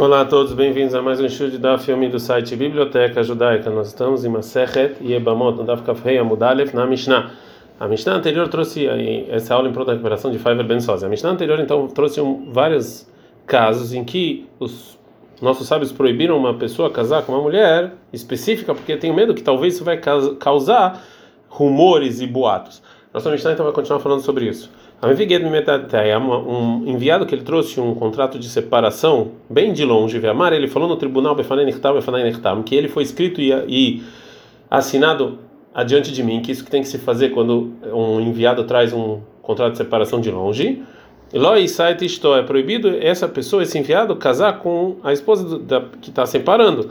Olá a todos, bem-vindos a mais um estudo da filme do site Biblioteca Judaica. Nós estamos em Masechet Yebamot, no Daf Kafrei Amudalef, na Mishnah. A Mishnah anterior trouxe essa aula em pronta recuperação de Faivel Ben Sozi. A Mishnah anterior, então, trouxe um, vários casos em que os nossos sábios proibiram uma pessoa casar com uma mulher específica porque tem medo que talvez isso vai causar rumores e boatos. Nossa Mishnah então vai continuar falando sobre isso. Um enviado que ele trouxe um contrato de separação bem de longe, Amar, ele falou no tribunal que ele foi escrito e, assinado adiante de mim, que isso que tem que se fazer quando um enviado traz um contrato de separação de longe. Loi isto é proibido essa pessoa, esse enviado, casar com a esposa da, que está separando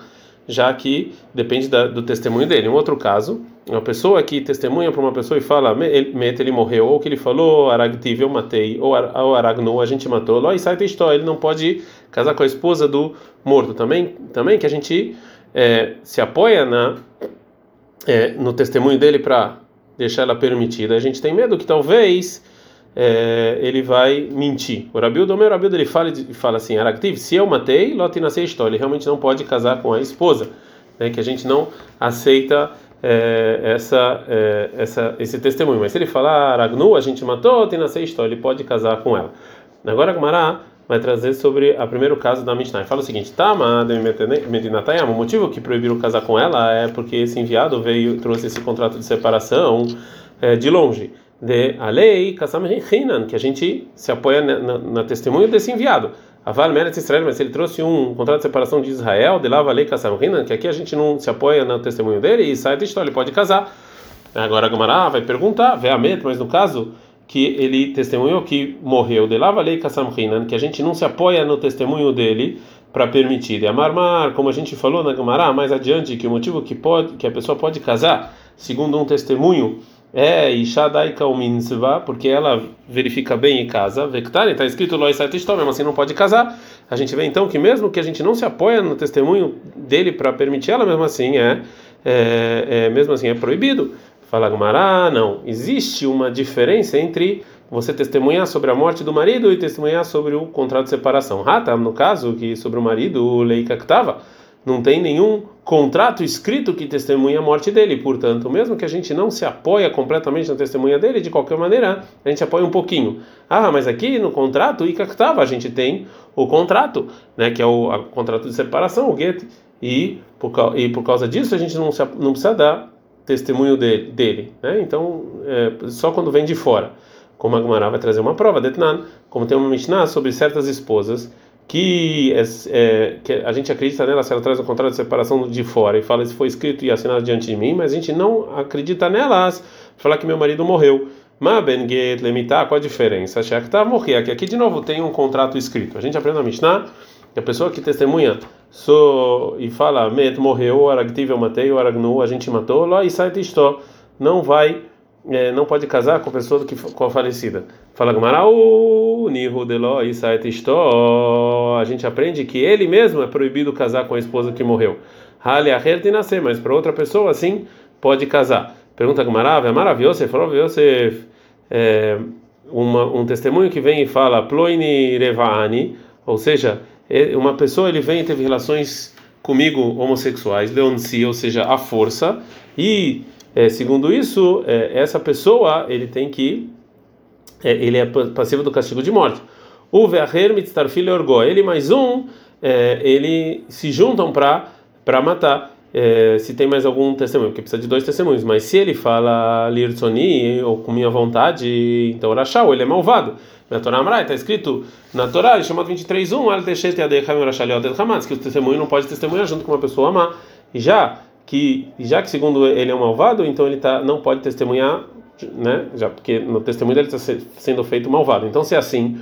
já que depende da, do testemunho dele. Um outro caso, uma pessoa que testemunha para uma pessoa e fala, mete, ele morreu, ou que ele falou, aragtiv, eu matei, ou, aragnou, a gente matou, lá e sai da história, ele não pode casar com a esposa do morto. Também, também que a gente é, se apoia na, é, no testemunho dele para deixar ela permitida. A gente tem medo que talvez é, ele vai mentir. O o meu Rabildo, ele fala, fala assim, Aractiv, se eu matei, Lot nasceu história. Ele realmente não pode casar com a esposa, né, que a gente não aceita é, essa, é, essa, esse testemunho. Mas se ele falar Aragnu, a gente matou, tem nasceu história, ele pode casar com ela. Agora Gumará vai trazer sobre o primeiro caso da Mishnah. Ele fala o seguinte: Tama Medinatayam, o motivo que proibiram casar com ela é porque esse enviado veio trouxe esse contrato de separação é, de longe de a lei que a gente se apoia na, na, na testemunho desse enviado. Aval Meretz Israel, mas ele trouxe um contrato de separação de Israel, de lá lei Kassam que aqui a gente não se apoia no testemunho dele e sai da história, ele pode casar. Agora a Gamará vai perguntar, met, mas no caso que ele testemunhou que morreu, de lá lei Kassam que a gente não se apoia no testemunho dele para permitir. E a Marmar, como a gente falou na Gamará mais adiante, que o motivo que pode que a pessoa pode casar, segundo um testemunho é Ishadai Kauminzva, porque ela verifica bem em casa. Vektani, está escrito Loi Saitistó, mesmo assim não pode casar. A gente vê então que mesmo que a gente não se apoia no testemunho dele para permitir ela, mesmo assim é, é, é, mesmo assim é proibido. Fala Gumará, não. Existe uma diferença entre você testemunhar sobre a morte do marido e testemunhar sobre o contrato de separação. Rata, no caso, que sobre o marido, o Leika que estava não tem nenhum contrato escrito que testemunha a morte dele. Portanto, mesmo que a gente não se apoia completamente na testemunha dele, de qualquer maneira, a gente apoia um pouquinho. Ah, mas aqui no contrato, Icactava, a gente tem o contrato, né, que é o a, contrato de separação, o get, e por, e por causa disso a gente não, se, não precisa dar testemunho dele. dele né? Então, é, só quando vem de fora. Como a Gemara vai trazer uma prova, Detnan, como tem uma Mishnah sobre certas esposas que, é, é, que a gente acredita nela se ela traz o contrato de separação de fora e fala se foi escrito e assinado diante de mim, mas a gente não acredita nelas falar que meu marido morreu. Mas get lemitar, qual a diferença? Achar que tá morrer que aqui de novo tem um contrato escrito. A gente aprende na Mishnah que a pessoa que testemunha so, e fala met morreu, aragtiv eu matei, aragnu a gente matou, lá e sai não vai é, não pode casar com a pessoa que com a falecida. Fala Gamarau, Nihu Deló e A gente aprende que ele mesmo é proibido casar com a esposa que morreu. Hale Aher tem nascer, mas para outra pessoa assim pode casar. Pergunta Gamarau, é maravilhoso, falou, você é, uma, um testemunho que vem e fala Ploini Revaani, ou seja, uma pessoa ele vem e teve relações comigo homossexuais, leonci, ou seja, a força, e é, segundo isso, é, essa pessoa ele tem que é, ele é passivo do castigo de morte. O ve'acher mitztarfil ele mais um, é, ele se juntam para para matar. É, se tem mais algum testemunho, porque precisa de dois testemunhos, mas se ele fala lirtsoni ou com minha vontade, então Rachau, ele é malvado. Na Torá Amrai está escrito na Torá, chamado 23.1, al que o testemunho não pode testemunhar junto com uma pessoa má. Já que já que segundo ele é um malvado, então ele tá não pode testemunhar, né? Já porque no testemunho dele está sendo feito malvado. Então se é assim,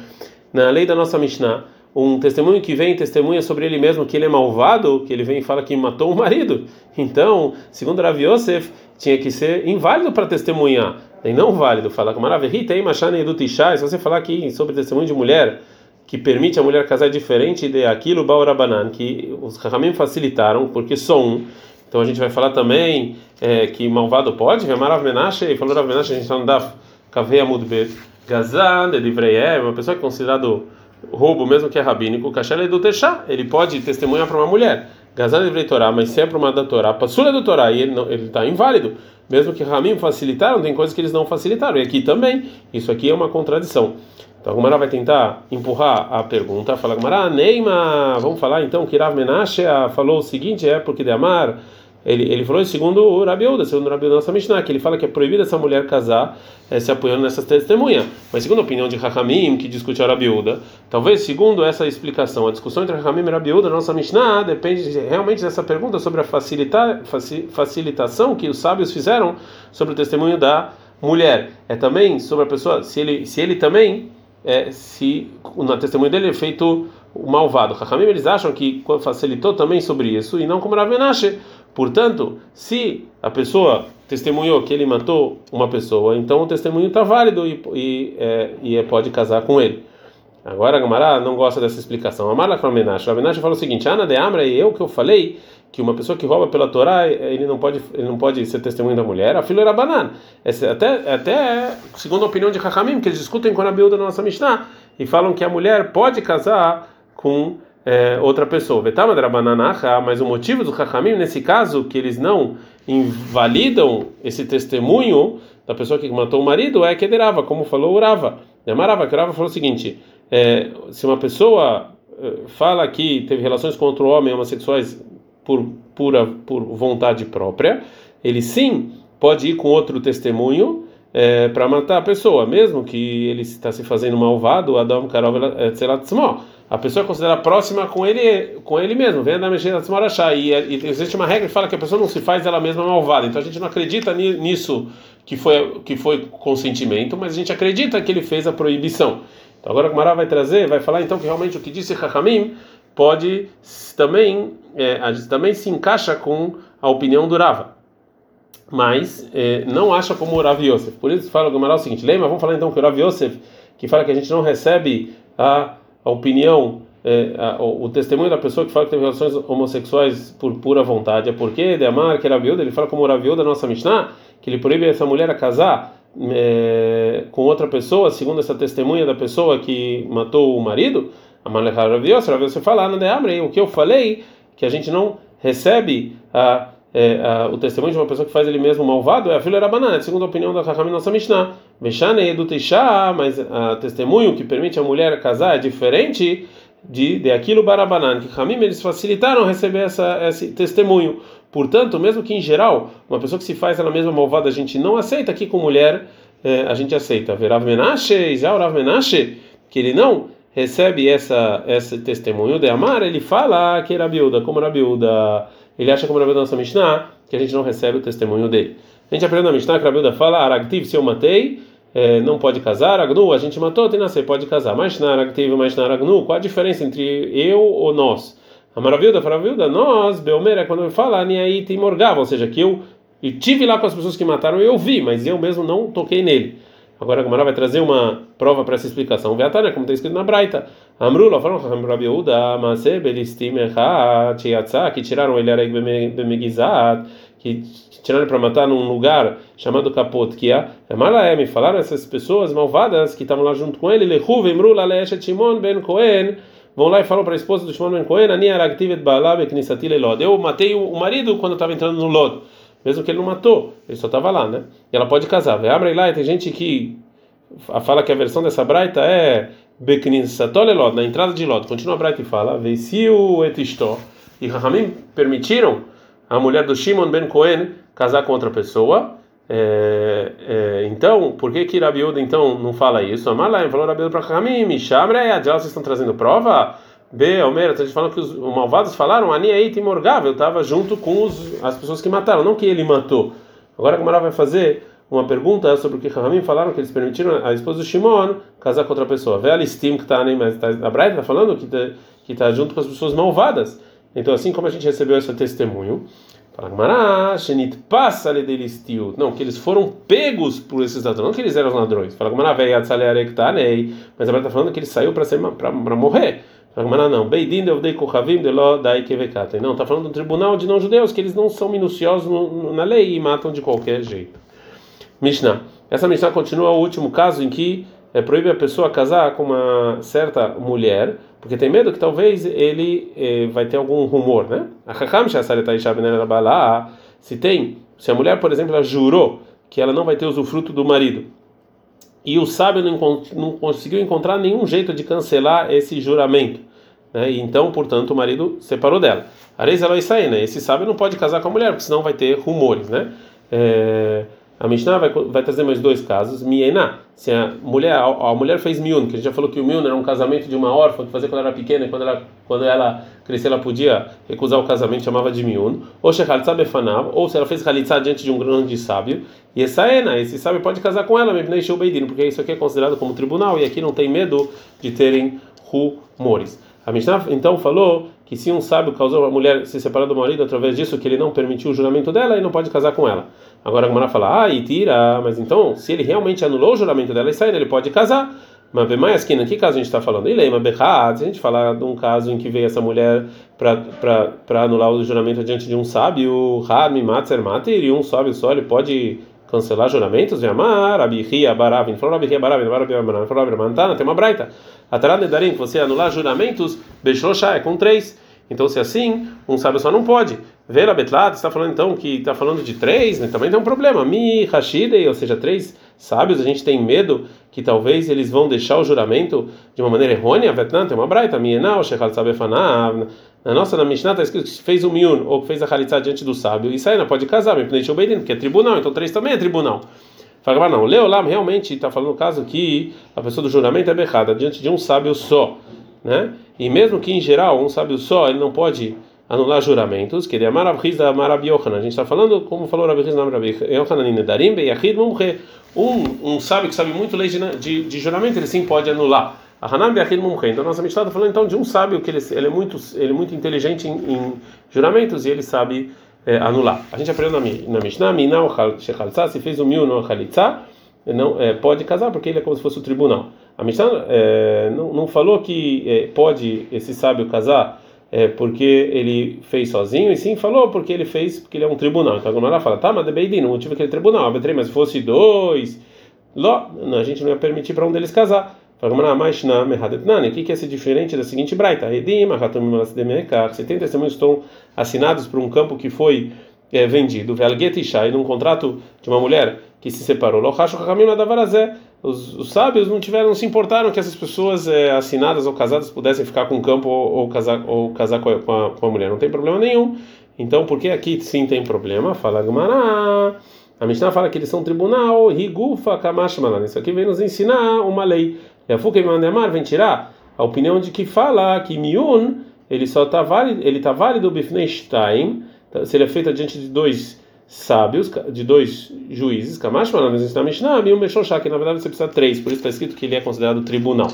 na lei da nossa Mishnah, um testemunho que vem testemunha sobre ele mesmo que ele é malvado, que ele vem e fala que matou o marido. Então, segundo Rav Yosef, tinha que ser inválido para testemunhar, e não válido. Fala com Maravehi, tem machane do se você falar aqui sobre testemunho de mulher que permite a mulher casar diferente de aquilo Baurabanan, que os Rahamim facilitaram, porque só um então a gente vai falar também é, que malvado pode. Marav Menashe, falou Rav Menashe, a gente está no Daf Kaveia Mudbet. Gazan, Livreie, uma pessoa que é considerado roubo, mesmo que é rabínico, Kashel do Techá, ele pode testemunhar para uma mulher. Gazan de Torá, mas sempre é uma da Torá, Passula do Torá, e ele está inválido. Mesmo que Ramim facilitaram, tem coisas que eles não facilitaram. E aqui também, isso aqui é uma contradição. Então a Gumara vai tentar empurrar a pergunta. Fala, Gumara, Neima, vamos falar então que Rav Menashe falou o seguinte: é porque de amar ele, ele falou isso segundo o Rabiuda, segundo o Rabiuda nossa Mishnah, que ele fala que é proibido essa mulher casar é, se apoiando nessas testemunhas. Mas segundo a opinião de Rahamim, que discute a Rabiuda, talvez segundo essa explicação, a discussão entre Rahamim e Rabiuda, nossa Mishnah, depende realmente dessa pergunta sobre a facilita, facilitação que os sábios fizeram sobre o testemunho da mulher. É também sobre a pessoa, se ele, se ele também, é, se na testemunho dele é feito o malvado. Rahamim, eles acham que facilitou também sobre isso, e não como Rav Portanto, se a pessoa testemunhou que ele matou uma pessoa, então o testemunho está válido e, e, é, e é, pode casar com ele. Agora a Gamara não gosta dessa explicação. Amar com Amenash. Amenash fala o seguinte: Ana de Amra e eu que eu falei que uma pessoa que rouba pela Torá ele não pode ele não pode ser testemunho da mulher. A filha era banana. Até até segundo a opinião de Hakamim que eles discutem com a Bilda da nossa Mishnah e falam que a mulher pode casar com é, outra pessoa. Mas o motivo do Chachamim, nesse caso, que eles não invalidam esse testemunho da pessoa que matou o marido, é que derava, como falou o Rava. Marava, que o Rava falou o seguinte: é, se uma pessoa é, fala que teve relações com outro homem homossexuais por pura por vontade própria, ele sim pode ir com outro testemunho é, para matar a pessoa, mesmo que ele está se fazendo malvado, Adam Karov Tzelatzmo a pessoa é considerada próxima com ele, com ele mesmo, vem da mexer da e, e existe uma regra que fala que a pessoa não se faz ela mesma malvada. Então a gente não acredita nisso que foi que foi consentimento, mas a gente acredita que ele fez a proibição. Então agora o Mará vai trazer, vai falar então que realmente o que disse Hakamim pode também é, também se encaixa com a opinião do Rava. Mas é, não acha como o Rav Yosef. Por isso fala o Mará o seguinte: lembra? Vamos falar então que o Rav Yosef, que fala que a gente não recebe a a opinião, é, a, o, o, testemunho da pessoa que fala que teve relações homossexuais por pura vontade. É porque de amar que era viúva, ele fala como era viúva da nossa Mishnah, que ele proíbe essa mulher a casar é, com outra pessoa, segundo essa testemunha da pessoa que matou o marido. A Malechar Raviosa, você fala, não amre, o que eu falei, que a gente não recebe a é, a, o testemunho de uma pessoa que faz ele mesmo malvado é a filha banana, segundo a opinião da Chachamim nossa Mishnah. Veshane do Teishá, mas a testemunho que permite a mulher casar é diferente de, de aquilo barabanan, que Chamim eles facilitaram receber essa, esse testemunho. Portanto, mesmo que em geral, uma pessoa que se faz ela mesma malvada a gente não aceita, aqui com mulher é, a gente aceita. Verav Menashe, já o Rav Menashe, que ele não recebe essa, esse testemunho de Amar, ele fala que era biúda, como era biúda ele acha como na nossa Mishnah que a gente não recebe o testemunho dele. A gente aprende na Mishnah que a Rabilda fala, Aragtiv, se eu matei, é, não pode casar, Agnu, a gente matou, tem nascer, pode casar. Mas mas na Aragnu, qual a diferença entre eu ou nós? A maravilha, a maravilha, nós, Belmer, é quando eu falo, aí tem morgava, ou seja, que eu e tive lá com as pessoas que mataram, eu vi, mas eu mesmo não toquei nele. Agora a Gamara vai trazer uma prova para essa explicação. Veatana, como está escrito na Braita. Amrula, falam Rabi Yehuda, Maseh, Belistim, Echat, Yatzah, que tiraram ele Areg Bemegizat, que tiraram para matar num lugar chamado Kapotkia. Malaé, me falaram essas pessoas malvadas que estavam lá junto com ele, Lehu, Vemrula, Leeshet Shimon Ben Cohen, vão lá e falam para a esposa do Shimon Ben Cohen, Ani Aragtivet Baalab Eknisati Lelod. Eu matei o marido quando estava entrando no Lod mesmo que ele não matou, ele só estava lá, né? E ela pode casar. Abre lá, tem gente que fala que a versão dessa braita é Beknin Satolelod, na entrada de Lod. Continua a braita e fala: Veiciu etistó. E Rahamim permitiram a mulher do Shimon ben Cohen casar com outra pessoa. É, é, então, por que que Rabiuda então não fala isso? Amalai falou Rabiuda para Rahamim, Mishamre, já vocês estão trazendo prova? B, Almeida, a gente falando que os malvados falaram, Ani aí morgável, estava junto com os, as pessoas que mataram, não que ele matou. Agora a Gamara vai fazer uma pergunta sobre o que Rahamim falaram, que eles permitiram a esposa do Shimon casar com outra pessoa. Vê a listim que está, mas tá, a está falando que está que tá junto com as pessoas malvadas. Então, assim como a gente recebeu esse testemunho, fala Gamara, Shenit passa Não, que eles foram pegos por esses ladrões, não que eles eram ladrões. Fala Gamara, velho, mas a Braita está falando que ele saiu para morrer. Não. Beidin devdei kuchavim de lo dai kevekatem. Não, está falando do tribunal de não-judeus que eles não são minuciosos na lei e matam de qualquer jeito. Mishnah. Essa Mishnah continua o último caso em que é, proíbe a pessoa casar com uma certa mulher, porque tem medo que talvez ele eh, vai ter algum rumor, né? Se tem, se a mulher, por exemplo, ela jurou que ela não vai ter usufruto do marido, e o sábio não, não conseguiu encontrar nenhum jeito de cancelar esse juramento, né? Então, portanto, o marido separou dela. Areis né? Esse sábio não pode casar com a mulher, porque senão vai ter rumores, né? É, a Mishnah vai, vai trazer mais dois casos. Miena, se a mulher, a, a, mulher fez miun, que a gente já falou que o miun era um casamento de uma órfã que fazia quando ela era pequena e quando ela, quando ela crescia ela podia recusar o casamento, chamava de miun. Ou shechalitza befanav, ou se ela fez halitza diante de um grande sábio. E essa ena, esse sábio pode casar com ela, porque isso aqui é considerado como tribunal e aqui não tem medo de terem rumores. A Mishnah então falou que se um sábio causou a mulher se separar do marido através disso, que ele não permitiu o juramento dela, ele não pode casar com ela. Agora a Gemara fala, ah, e tira, mas então, se ele realmente anulou o juramento dela e sair, ele pode casar. Mas bem mais que que caso a gente está falando? Ele é berrad, se a gente falar de um caso em que veio essa mulher para anular o juramento diante de um sábio, Rami Matzer Mater, e um sábio só, ele pode cancelar juramentos? Amar, Abihia Baravin, falou Abihia Baravin, Baravin, falou Abramantana, tem uma braita. Atará Nedarim, que você anular juramentos, Bechloshá, é com três. Então, se é assim, um sábio só não pode. Vera Betlat está falando então que está falando de três, né? também tem um problema. Mi Hashidei, ou seja, três sábios, a gente tem medo que talvez eles vão deixar o juramento de uma maneira errônea. Vetnan tem uma braita, Mienal, Shechal Sabefanav. Na nossa, na Mishnah está escrito que fez o miun, ou que fez a Halitzah diante do sábio, e sai, não pode casar, porque é tribunal, então três também é tribunal. Fala, não, Leolam realmente está falando no caso que a pessoa do juramento é berrada diante de um sábio só, né? E mesmo que em geral um sábio só ele não pode anular juramentos, que ele é Marabhiz da Marabi A gente está falando, como falou Rabi na Marabi Yohanan, Nedarim, Beyachid, Mumre. Um, um sábio que sabe muito lei de, de, de juramento, ele sim pode anular. A Hanan Beyachid Mumre. Então, nossa Mishnah está falando então de um sábio que ele, ele, é, muito, ele é muito inteligente em, em juramentos e ele sabe é, anular. A gente aprendeu na, na Mishnah, Minau Shechalza, se fez o mil no Chalitza, não é, pode casar porque ele é como se fosse o tribunal. A Mishnah é, não, não falou que é, pode esse sábio casar é, porque ele fez sozinho, e sim falou porque ele fez, porque ele é um tribunal. Então a Gemara fala, tá, mas Debeidin, não motivo aquele tribunal, mas se fosse dois, ló, a gente não ia permitir para um deles casar. O que, é ser diferente da seguinte braita? Se tem testemunhos que estão assinados por um campo que foi é, vendido, e num contrato de uma mulher que se separou, os, os sábios não tiveram, não se importaram que essas pessoas é, assinadas ou casadas pudessem ficar com o campo ou, ou casar, ou casar com a, com, a, com a mulher. Não tem problema nenhum. Então, por que aqui sim tem problema? Fala Gumará. A Mishnah fala que eles são tribunal, Rigufa Kamashmalan. Isso aqui vem nos ensinar uma lei. E a Fuka Mandemar vem tirar a opinião de que fala que Miun ele só está válido, ele está válido Bifnei tá, se ele é feito diante de dois sábios, de dois juízes, Kamash Malan, na Mishnah, e um Meshoshá, que na verdade você precisa três, por isso está escrito que ele é considerado tribunal.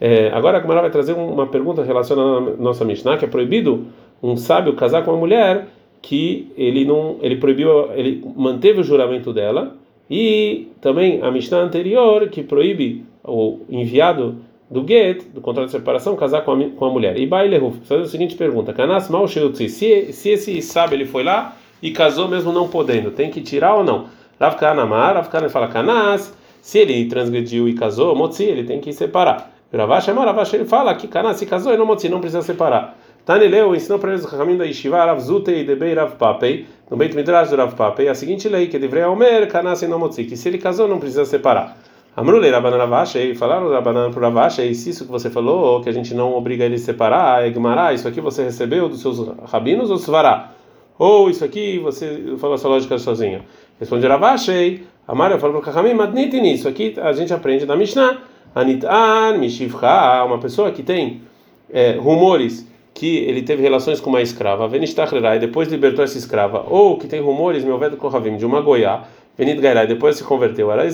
É, agora a Gemara vai trazer uma pergunta relacionada à nossa Mishnah, que é proibido um sábio casar com uma mulher que ele não, ele proibiu, ele manteve o juramento dela, e também a Mishnah anterior que proíbe o enviado do get, do contrato de separação, casar com a, com a mulher. E Bailehu, fazer a seguinte pergunta: Kanas mal se, se esse sábio ele foi lá e casou mesmo não podendo, tem que tirar ou não? Rav Kanamar, Rav Kana fala Kanas, se ele transgrediu e casou, Motzi, ele tem que separar. Ravash Ravash ele fala que Kanas se casou e não Motzi, não precisa separar. Tani leu, ensinou para eles o caminho da Yeshiva, Rav Zutei, Debei, Rav Papei, no Beit Midrash do Rav Papei, a seguinte lei, que deveria Omer, Kanas e não Motzi, que se ele casou não precisa separar. Amrulei Rabanan Ravashei, falaram Rabanan para Ravashei, se isso que você falou, que a gente não obriga ele a separar, Egmará, isso aqui você recebeu dos seus rabinos ou Svará? Ou isso aqui você falou essa lógica sozinho? Responde Ravashei, Amar, falo para Kachamim, Madnitini, isso aqui a gente aprende da Mishnah, Anitan, Mishivcha, uma pessoa que tem é, rumores que ele teve relações com uma escrava, Venistachrerai, depois libertou essa escrava, ou que tem rumores, meu vedo Kohavim, de uma goiá, Venid Gairai, depois se converteu, era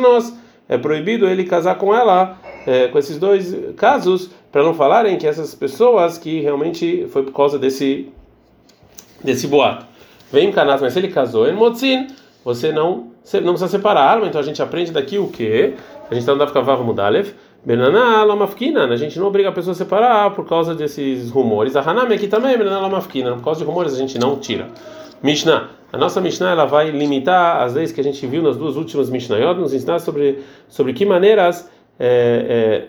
nós é proibido ele casar com ela, é, com esses dois casos, para não falarem que essas pessoas que realmente foi por causa desse desse boato. Vem Canas, mas se ele casou em Motzin, você não não precisa separar, então a gente aprende daqui o que? A gente está andando Kavav Mudalev, Benaná Lamafkina, a gente não obriga a pessoa a separar por causa desses rumores. A Hanami aqui também, Benaná Lamafkina, por causa de rumores a gente não tira. Mishnah. A nossa Mishnah ela vai limitar as leis que a gente viu nas duas últimas Mishnayot, nos ensinar sobre, sobre que maneiras é, é,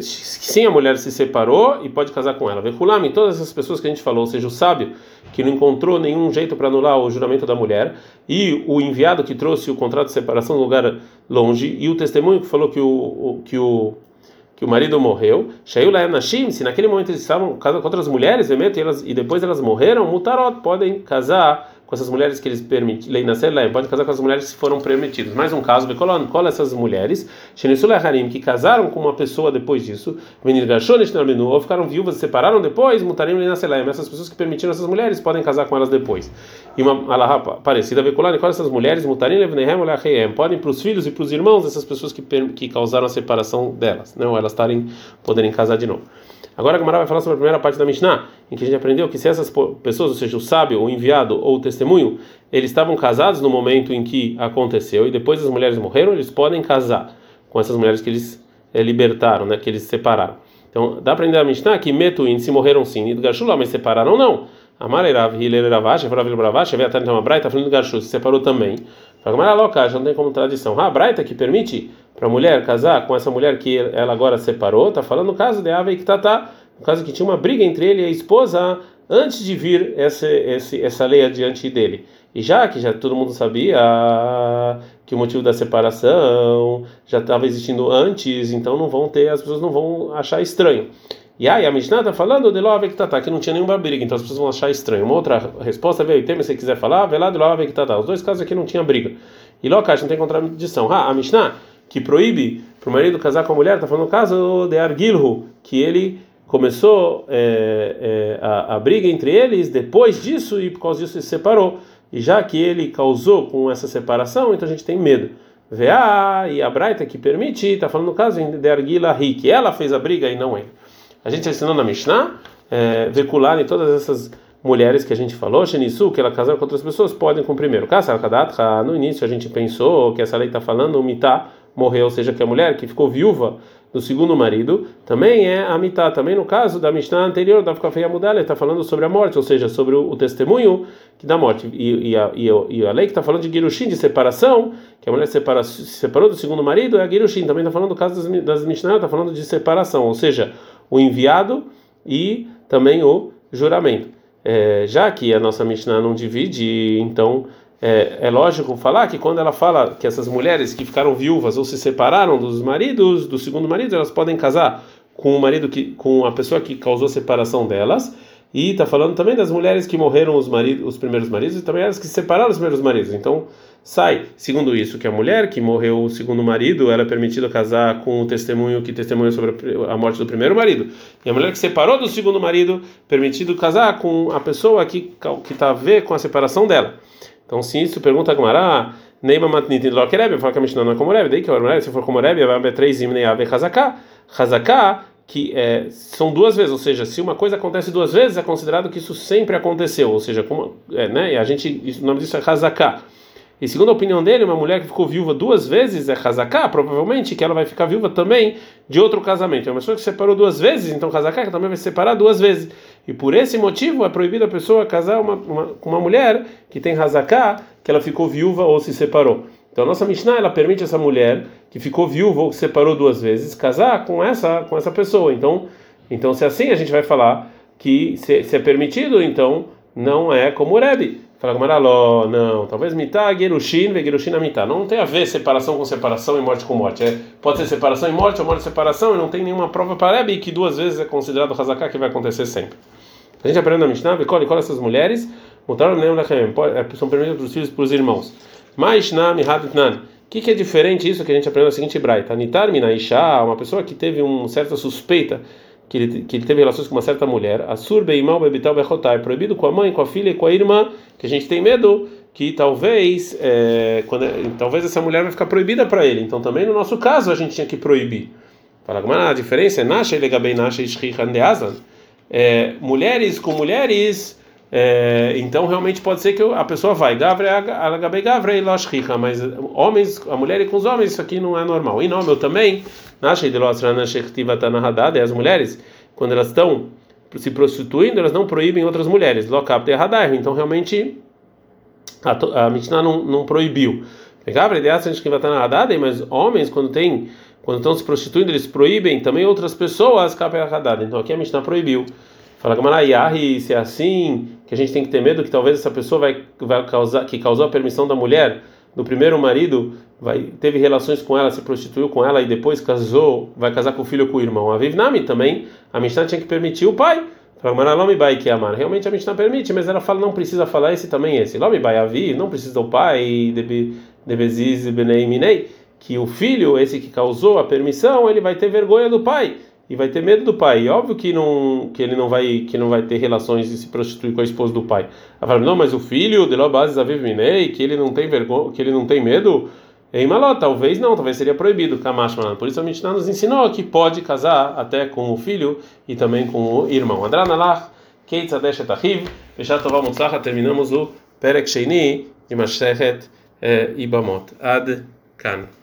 sim, a mulher se separou e pode casar com ela. Vekulami, todas essas pessoas que a gente falou, ou seja, o sábio que não encontrou nenhum jeito para anular o juramento da mulher, e o enviado que trouxe o contrato de separação no lugar longe, e o testemunho que falou que o, o que o que o marido morreu, Shayu Nashim, se naquele momento eles estavam casando com outras mulheres, e, elas, e depois elas morreram, Mutarot, podem casar com essas mulheres que eles permitem, lei nascer lá, pode casar com as mulheres que foram permitidas. Mais um caso, Bekolon, qual essas mulheres, Harim, que casaram com uma pessoa depois disso, ou ficaram viúvas, se separaram depois, Mutarim lei nascer essas pessoas que permitiram essas mulheres podem casar com elas depois. E uma alahá parecida, Bekolon, qual essas mulheres, Mutarim levnehem, podem para os filhos e para os irmãos dessas pessoas que, que causaram a separação delas, não elas estarem, poderem casar de novo. Agora a Gamara vai falar sobre a primeira parte da Mishnah, em que a gente aprendeu que se essas pessoas, ou seja, o sábio, o enviado ou o testemunho, eles estavam casados no momento em que aconteceu e depois as mulheres morreram, eles podem casar com essas mulheres que eles é, libertaram, né, que eles separaram. Então, dá para aprender a Mishnah que Metuin se morreram sim, e do Gashulá, mas separaram não. Amarerav, Hiler Ravash, Efrav Bravash, Veatan então a Braita, falando do Garshu, se separou também. Fala, mas louca, já não tem como tradição. Ah, Braita que permite para a mulher casar com essa mulher que ela agora separou, tá falando no caso de Ave que tá, tá no caso que tinha uma briga entre ele e a esposa antes de vir essa, essa, essa lei adiante dele. E já que já todo mundo sabia que o motivo da separação já estava existindo antes, então não vão ter, as pessoas não vão achar estranho. E aí a Mishnah está falando de Loave que tá, que não tinha nenhuma briga, então as pessoas vão achar estranho. Uma outra resposta veio, tem, se você quiser falar, vê lá de Loave que tá, Os dois casos aqui não tinha briga. E Lokash não tem contradição. Ah, a Mishnah que proíbe para o marido casar com a mulher, está falando no caso de Argilhu, que ele começou é, é, a, a, briga entre eles depois disso e por causa disso se separou. E já que ele causou com essa separação, então a gente tem medo. Vá e a Braita que permite, está falando no caso de Argila Ri, que ela fez a briga e não ele. A gente ensinou na Mishnah, é, em todas essas mulheres que a gente falou, Shenisu, que ela casou com outras pessoas, podem com o primeiro. No início a gente pensou que essa lei está falando, o mitá morreu, ou seja, que a mulher que ficou viúva do segundo marido, também é a mitá. Também no caso da Mishnah anterior, da Kafei Amudá, ele está falando sobre a morte, ou seja, sobre o, testemunho da morte. E, e, a, e, e, a, lei que está falando de Girushin, de separação, que a mulher separa, se separou do segundo marido, é a Girushin. Também está falando do caso das, das Mishnah, está falando de separação, ou seja, o enviado e também o juramento. É, já que a nossa Mishnah não divide, então é, é, lógico falar que quando ela fala que essas mulheres que ficaram viúvas ou se separaram dos maridos, do segundo marido, elas podem casar com o marido que, com a pessoa que causou a separação delas. E está falando também das mulheres que morreram os maridos, os primeiros maridos e também as que separaram os primeiros maridos. Então sai, segundo isso, que a mulher que morreu o segundo marido, ela é permitida casar com o testemunho que testemunha sobre a morte do primeiro marido. E a mulher que separou do segundo marido, permitido casar com a pessoa que que está a ver com a separação dela. Então, se isso pergunta a Gmará, Neima Matnit lo Rebbe, fala que a Mishnah não é como Rebbe, daí que o Rebbe, se for como Rebbe, vai haver três Imnei Ave Hazaká. Hazaká, que é, são duas vezes, ou seja, se uma coisa acontece duas vezes, é considerado que isso sempre aconteceu, ou seja, como, é, né, e a gente, o nome disso é Hazaká. E segundo a opinião dele, uma mulher que ficou viúva duas vezes é Hazaká, provavelmente que ela vai ficar viúva também de outro casamento. É uma pessoa que separou duas vezes, então Hazaká também vai se separar duas vezes. E por esse motivo é proibido a pessoa casar uma, uma, uma mulher que tem Hazaká, que ela ficou viúva ou se separou. Então a nossa Mishnah ela permite essa mulher que ficou viúva ou que se separou duas vezes casar com essa com essa pessoa. Então, então se é assim a gente vai falar que se, se é permitido, então não é como o Rebbe. Fala Gamaraló, não, talvez mitá, gerushin, gerushin mitá. Não tem a ver separação com separação e morte com morte. É, pode ser separação e morte ou morte e separação, e não tem nenhuma prova para Rebbe que duas vezes é considerado hazaká que vai acontecer sempre. A gente aprende na Mishnah, Bekol, qual essas mulheres, mutaram nem é, são permitidas para os filhos e para os irmãos. Mas na. O que, que é diferente isso que a gente aprende na seguinte braita? Nitar Minaisha, uma pessoa que teve uma certa suspeita que ele, que ele teve relações com uma certa mulher, Asur Beimal Bebital Bechotai, proibido com a mãe, com a filha e com a irmã, que a gente tem medo que talvez é, quando, talvez essa mulher vai ficar proibida para ele. Então também no nosso caso a gente tinha que proibir. Fala, mas a diferença é Nasha e Nasha e mulheres com mulheres, é, então realmente pode ser que a pessoa vai e mas homens, a mulher com os homens, isso aqui não é normal. E não, meu também e as mulheres, quando elas estão se prostituindo, elas não proíbem outras mulheres. Então, realmente, a, a Mishnah não, não proibiu. Mas homens, quando tem quando estão se prostituindo, eles proíbem também outras pessoas. Então aqui a Mishnah proibiu. Fala Gamarayahi, se é assim, que a gente tem que ter medo que talvez essa pessoa vai, vai causar, que causou a permissão da mulher do primeiro marido, vai, teve relações com ela, se prostituiu com ela e depois casou, vai casar com o filho ou com o irmão. A Vivnami também, a Mishnah tinha que permitir o pai. Fala bai que amar. Realmente a Mishnah permite, mas ela fala não precisa falar esse também esse. Avi, não precisa o pai, debeziz benei minei que o filho, esse que causou a permissão, ele vai ter vergonha do pai e vai ter medo do pai. E óbvio que não que ele não vai que não vai ter relações e se prostituir com a esposa do pai. Ela fala, não, mas o filho de Lobazes Avivinei, que ele não tem vergonha, que ele não tem medo, em Maló, talvez não, talvez seria proibido, Kamashman. Por isso a Mishnah nos ensinou que pode casar até com o filho e também com o irmão. Adranalach, Keitz Adesh Etahiv, Beshat Tovah Mutzaha, terminamos o Perek Sheini de Masechet eh, Ibamot. Ad Kan.